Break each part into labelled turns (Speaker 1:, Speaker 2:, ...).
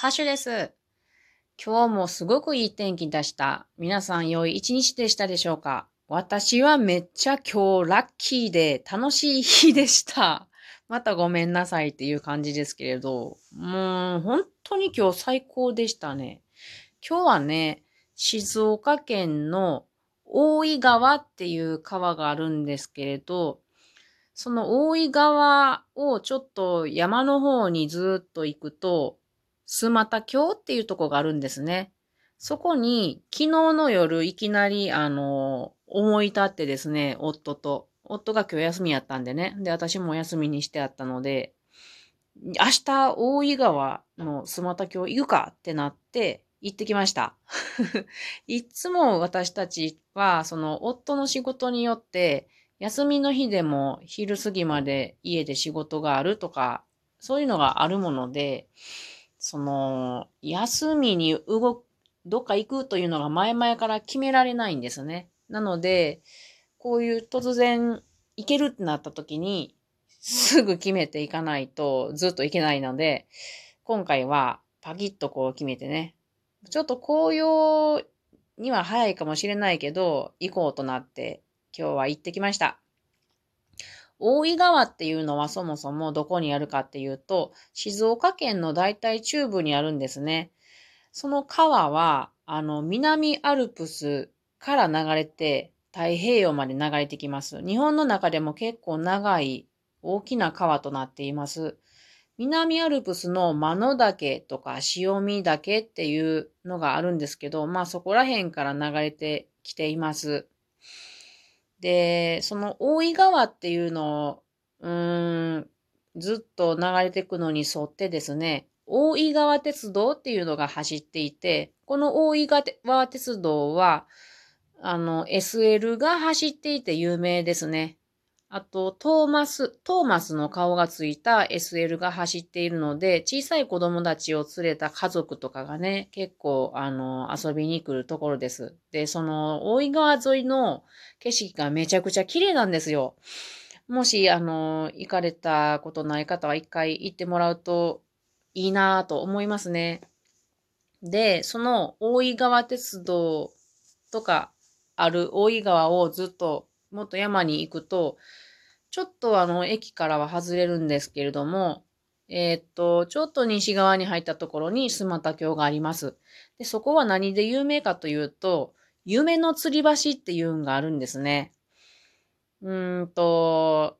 Speaker 1: ハッシュです。今日もすごくいい天気でした。皆さん良い一日でしたでしょうか？私はめっちゃ今日ラッキーで楽しい日でした。またごめんなさいっていう感じですけれど、もう本当に今日最高でしたね。今日はね、静岡県の大井川っていう川があるんですけれど、その大井川をちょっと山の方にずっと行くと、スマタ峡っていうとこがあるんですね。そこに昨日の夜いきなりあの、思い立ってですね、夫と。夫が今日休みやったんでね。で、私も休みにしてあったので、明日大井川のスマタ峡行くかってなって行ってきました。いつも私たちはその夫の仕事によって休みの日でも昼過ぎまで家で仕事があるとか、そういうのがあるもので、その、休みに動く、どっか行くというのが前々から決められないんですね。なので、こういう突然行けるってなった時に、すぐ決めていかないとずっと行けないので、今回はパキッとこう決めてね、ちょっと紅葉には早いかもしれないけど、行こうとなって今日は行ってきました。大井川っていうのはそもそもどこにあるかっていうと、静岡県の大体中部にあるんですね。その川は、あの、南アルプスから流れて太平洋まで流れてきます。日本の中でも結構長い大きな川となっています。南アルプスの間野岳とか潮見岳っていうのがあるんですけど、まあそこら辺から流れてきています。で、その大井川っていうのを、うーん、ずっと流れていくのに沿ってですね、大井川鉄道っていうのが走っていて、この大井川鉄道は、あの、SL が走っていて有名ですね。あと、トーマス、トーマスの顔がついた SL が走っているので、小さい子供たちを連れた家族とかがね、結構、あの、遊びに来るところです。で、その、大井川沿いの景色がめちゃくちゃ綺麗なんですよ。もし、あの、行かれたことない方は一回行ってもらうといいなぁと思いますね。で、その大井川鉄道とかある大井川をずっともっと山に行くと、ちょっとあの、駅からは外れるんですけれども、えー、っと、ちょっと西側に入ったところにスマタ峡があります。で、そこは何で有名かというと、夢の吊り橋っていうのがあるんですね。うんと、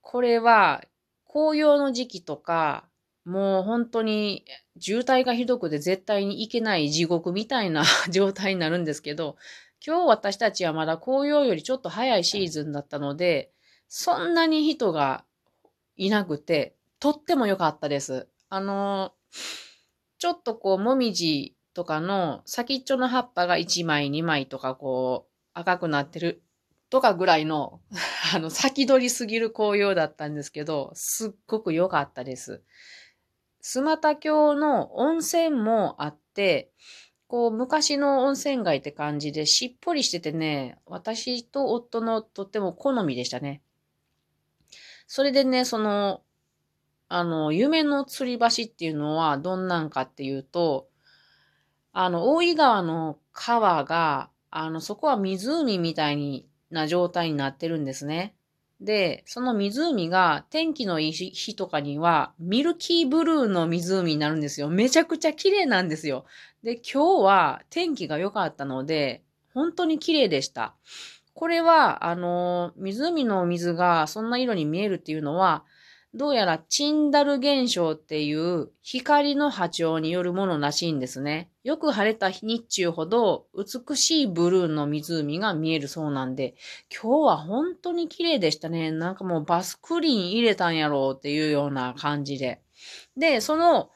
Speaker 1: これは紅葉の時期とか、もう本当に渋滞がひどくて絶対に行けない地獄みたいな 状態になるんですけど、今日私たちはまだ紅葉よりちょっと早いシーズンだったので、そんなに人がいなくて、とっても良かったです。あの、ちょっとこう、もみじとかの先っちょの葉っぱが1枚2枚とかこう、赤くなってるとかぐらいの、あの、先取りすぎる紅葉だったんですけど、すっごく良かったです。スマタ峡の温泉もあって、こう、昔の温泉街って感じでしっぽりしててね、私と夫のとっても好みでしたね。それでね、その、あの、夢の吊り橋っていうのはどんなんかっていうと、あの、大井川の川が、あの、そこは湖みたいにな状態になってるんですね。で、その湖が天気のいい日とかにはミルキーブルーの湖になるんですよ。めちゃくちゃ綺麗なんですよ。で、今日は天気が良かったので、本当に綺麗でした。これは、あの、湖の水がそんな色に見えるっていうのは、どうやらチンダル現象っていう光の波長によるものらしいんですね。よく晴れた日中ほど美しいブルーの湖が見えるそうなんで、今日は本当に綺麗でしたね。なんかもうバスクリーン入れたんやろうっていうような感じで。で、その、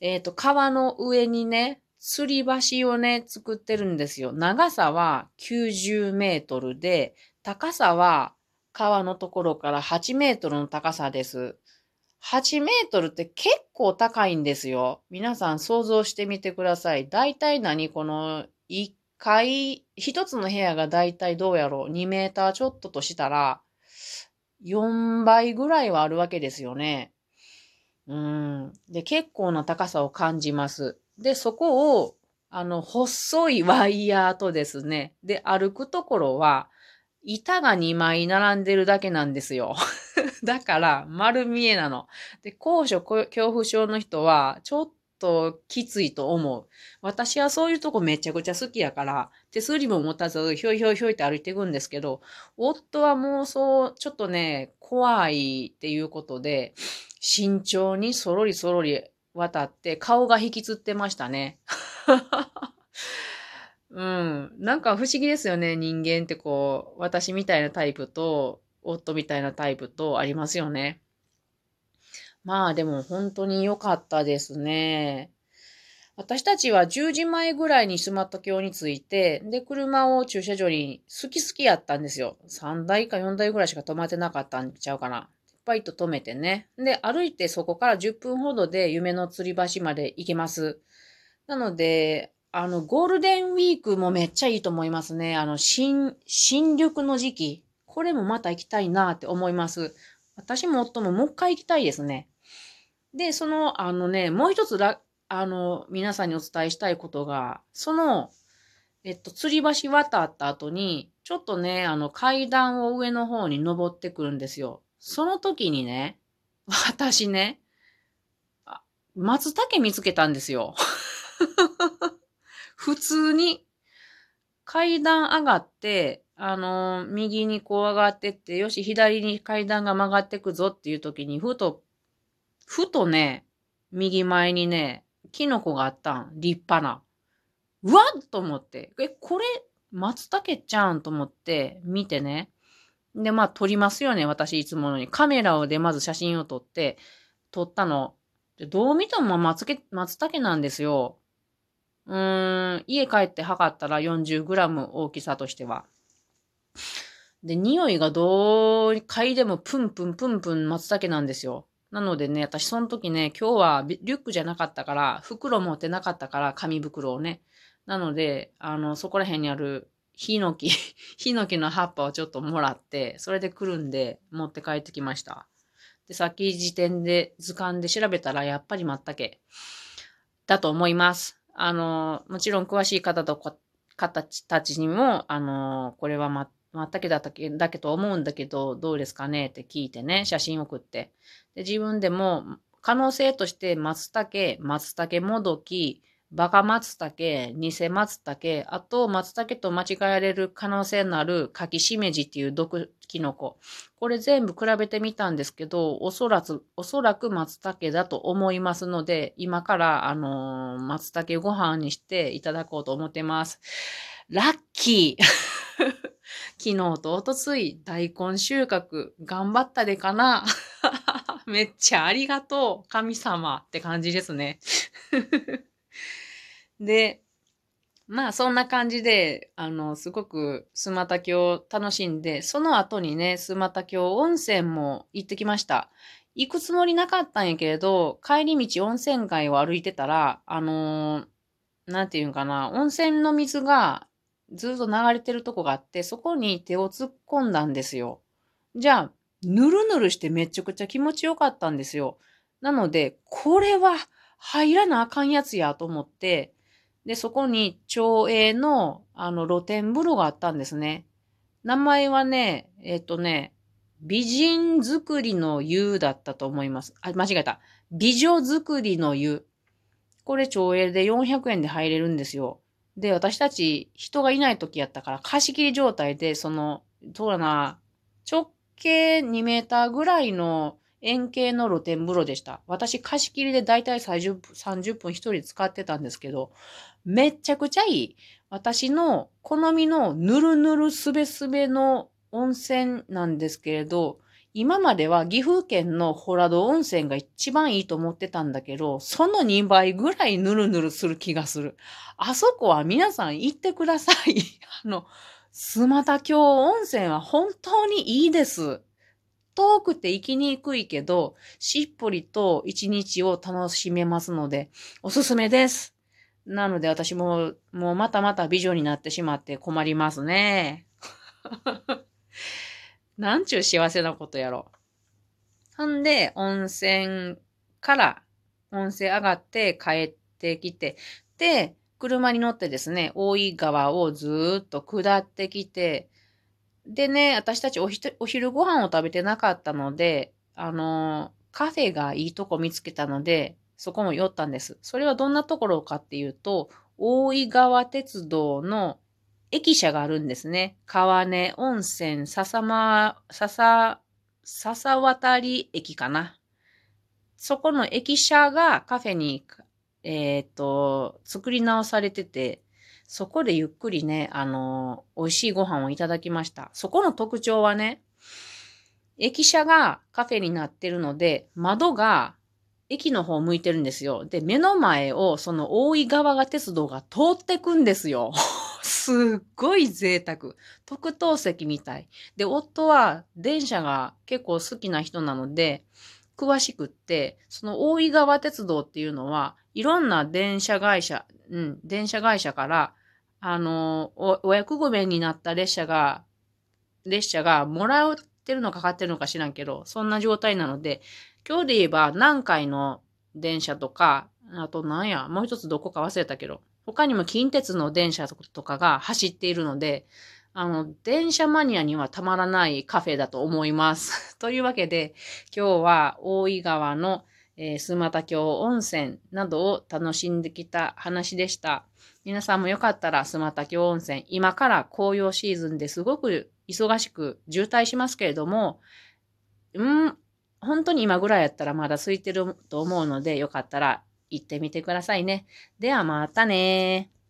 Speaker 1: えっ、ー、と、川の上にね、吊り橋をね、作ってるんですよ。長さは90メートルで、高さは川のところから8メートルの高さです。8メートルって結構高いんですよ。皆さん想像してみてください。だいたい何この1階、1つの部屋がだいたいどうやろう ?2 メーターちょっととしたら、4倍ぐらいはあるわけですよね。うん。で、結構な高さを感じます。で、そこを、あの、細いワイヤーとですね、で、歩くところは、板が2枚並んでるだけなんですよ。だから、丸見えなの。で、高所恐怖症の人は、ちょっときついと思う。私はそういうとこめちゃくちゃ好きやから、手すりも持たず、ひょいひょいひょいって歩いていくんですけど、夫はもうそう、ちょっとね、怖いっていうことで、慎重にそろりそろり渡って、顔が引きつってましたね。うん。なんか不思議ですよね。人間ってこう、私みたいなタイプと、夫みたいなタイプとありますよね。まあでも本当に良かったですね。私たちは10時前ぐらいにスマット橋に着いて、で、車を駐車場に好き好きやったんですよ。3台か4台ぐらいしか止まってなかったんちゃうかな。パイと止めてね。で、歩いてそこから10分ほどで夢の吊り橋まで行けます。なので、あの、ゴールデンウィークもめっちゃいいと思いますね。あの、新、新緑の時期。これもまた行きたいなって思います。私も夫ももう一回行きたいですね。で、その、あのね、もう一つら、あの、皆さんにお伝えしたいことが、その、えっと、吊り橋渡った後に、ちょっとね、あの、階段を上の方に登ってくるんですよ。その時にね、私ね、松茸見つけたんですよ。普通に階段上がって、あの右にこう上がってって、よし、左に階段が曲がってくぞっていう時に、ふと、ふとね、右前にね、キノコがあったん。立派な。うわっと思って。え、これ、松茸ちゃんと思って見てね。で、まあ撮りますよね、私いつものに。カメラをでまず写真を撮って、撮ったの。どう見ても松茸松茸なんですよ。うーん、家帰って測ったら 40g 大きさとしては。で、匂いがどう嗅いでもプンプンプンプン松茸なんですよ。なのでね、私その時ね、今日はリュックじゃなかったから、袋持ってなかったから、紙袋をね。なので、あの、そこら辺にあるヒノキ、ヒノキの葉っぱをちょっともらって、それでくるんで持って帰ってきました。で、さっき時点で図鑑で調べたら、やっぱり松茸だと思います。あの、もちろん詳しい方とこ方たちにも、あの、これはま、松茸だったけ、だけと思うんだけど、どうですかねって聞いてね、写真送って。で、自分でも、可能性として、松茸、松茸もどき、バカ松茸、偽松茸、あと松茸と間違えられる可能性のある柿しめじっていう毒キノコ。これ全部比べてみたんですけど、おそらく、おそらく松茸だと思いますので、今から、あのー松茸ご飯にしていただこうと思ってます。ラッキー 昨日とおとつい大根収穫頑張ったでかな？めっちゃありがとう神様って感じですね。で、まあそんな感じで、あの、すごくスマタ峡を楽しんで、その後にね、スマタ峡温泉も行ってきました。行くつもりなかったんやけれど、帰り道温泉街を歩いてたら、あのーなんていうんかな、温泉の水がずっと流れてるとこがあって、そこに手を突っ込んだんですよ。じゃあ、ぬるぬるしてめちゃくちゃ気持ちよかったんですよ。なので、これは入らなあかんやつやと思って、で、そこに町営のあの露天風呂があったんですね。名前はね、えっ、とね、美人作りの湯だったと思います。あ、間違えた。美女作りの湯。これ町営で400円で入れるんですよ。で、私たち人がいない時やったから貸し切り状態で、その、そうだな、直径2メーターぐらいの円形の露天風呂でした。私貸し切りでだいたい30分 ,30 分一人使ってたんですけど、めっちゃくちゃいい。私の好みのぬるぬるすべすべの温泉なんですけれど、今までは岐阜県のホラド温泉が一番いいと思ってたんだけど、その2倍ぐらいぬるぬるする気がする。あそこは皆さん行ってください。あの、スマタ峡温泉は本当にいいです。遠くて行きにくいけど、しっぽりと一日を楽しめますので、おすすめです。なので私も、もうまたまた美女になってしまって困りますね。なんちゅう幸せなことやろ。ほんで、温泉から温泉上がって帰ってきて、で、車に乗ってですね、大井川をずーっと下ってきて、でね、私たちおひお昼ご飯を食べてなかったので、あの、カフェがいいとこ見つけたので、そこも寄ったんです。それはどんなところかっていうと、大井川鉄道の駅舎があるんですね。川根温泉笹間、笹、笹渡り駅かな。そこの駅舎がカフェに、えっ、ー、と、作り直されてて、そこでゆっくりね、あの、美味しいご飯をいただきました。そこの特徴はね、駅舎がカフェになってるので、窓が駅の方向いてるんですよ。で、目の前をその大井川が鉄道が通ってくんですよ。すっごい贅沢。特等席みたい。で、夫は電車が結構好きな人なので、詳しくって、その大井川鉄道っていうのは、いろんな電車会社、うん、電車会社から、あの、お、お役御免になった列車が、列車がもらってるのかかってるのか知らんけど、そんな状態なので、今日で言えば南海の電車とか、あとなんや、もう一つどこか忘れたけど、他にも近鉄の電車とかが走っているので、あの、電車マニアにはたまらないカフェだと思います。というわけで、今日は大井川の、えー、スマタ峡温泉などを楽しんできた話でした。皆さんもよかったらスマタ峡温泉、今から紅葉シーズンですごく忙しく渋滞しますけれども、うん、本当に今ぐらいやったらまだ空いてると思うので、よかったら行ってみてくださいね。ではまたね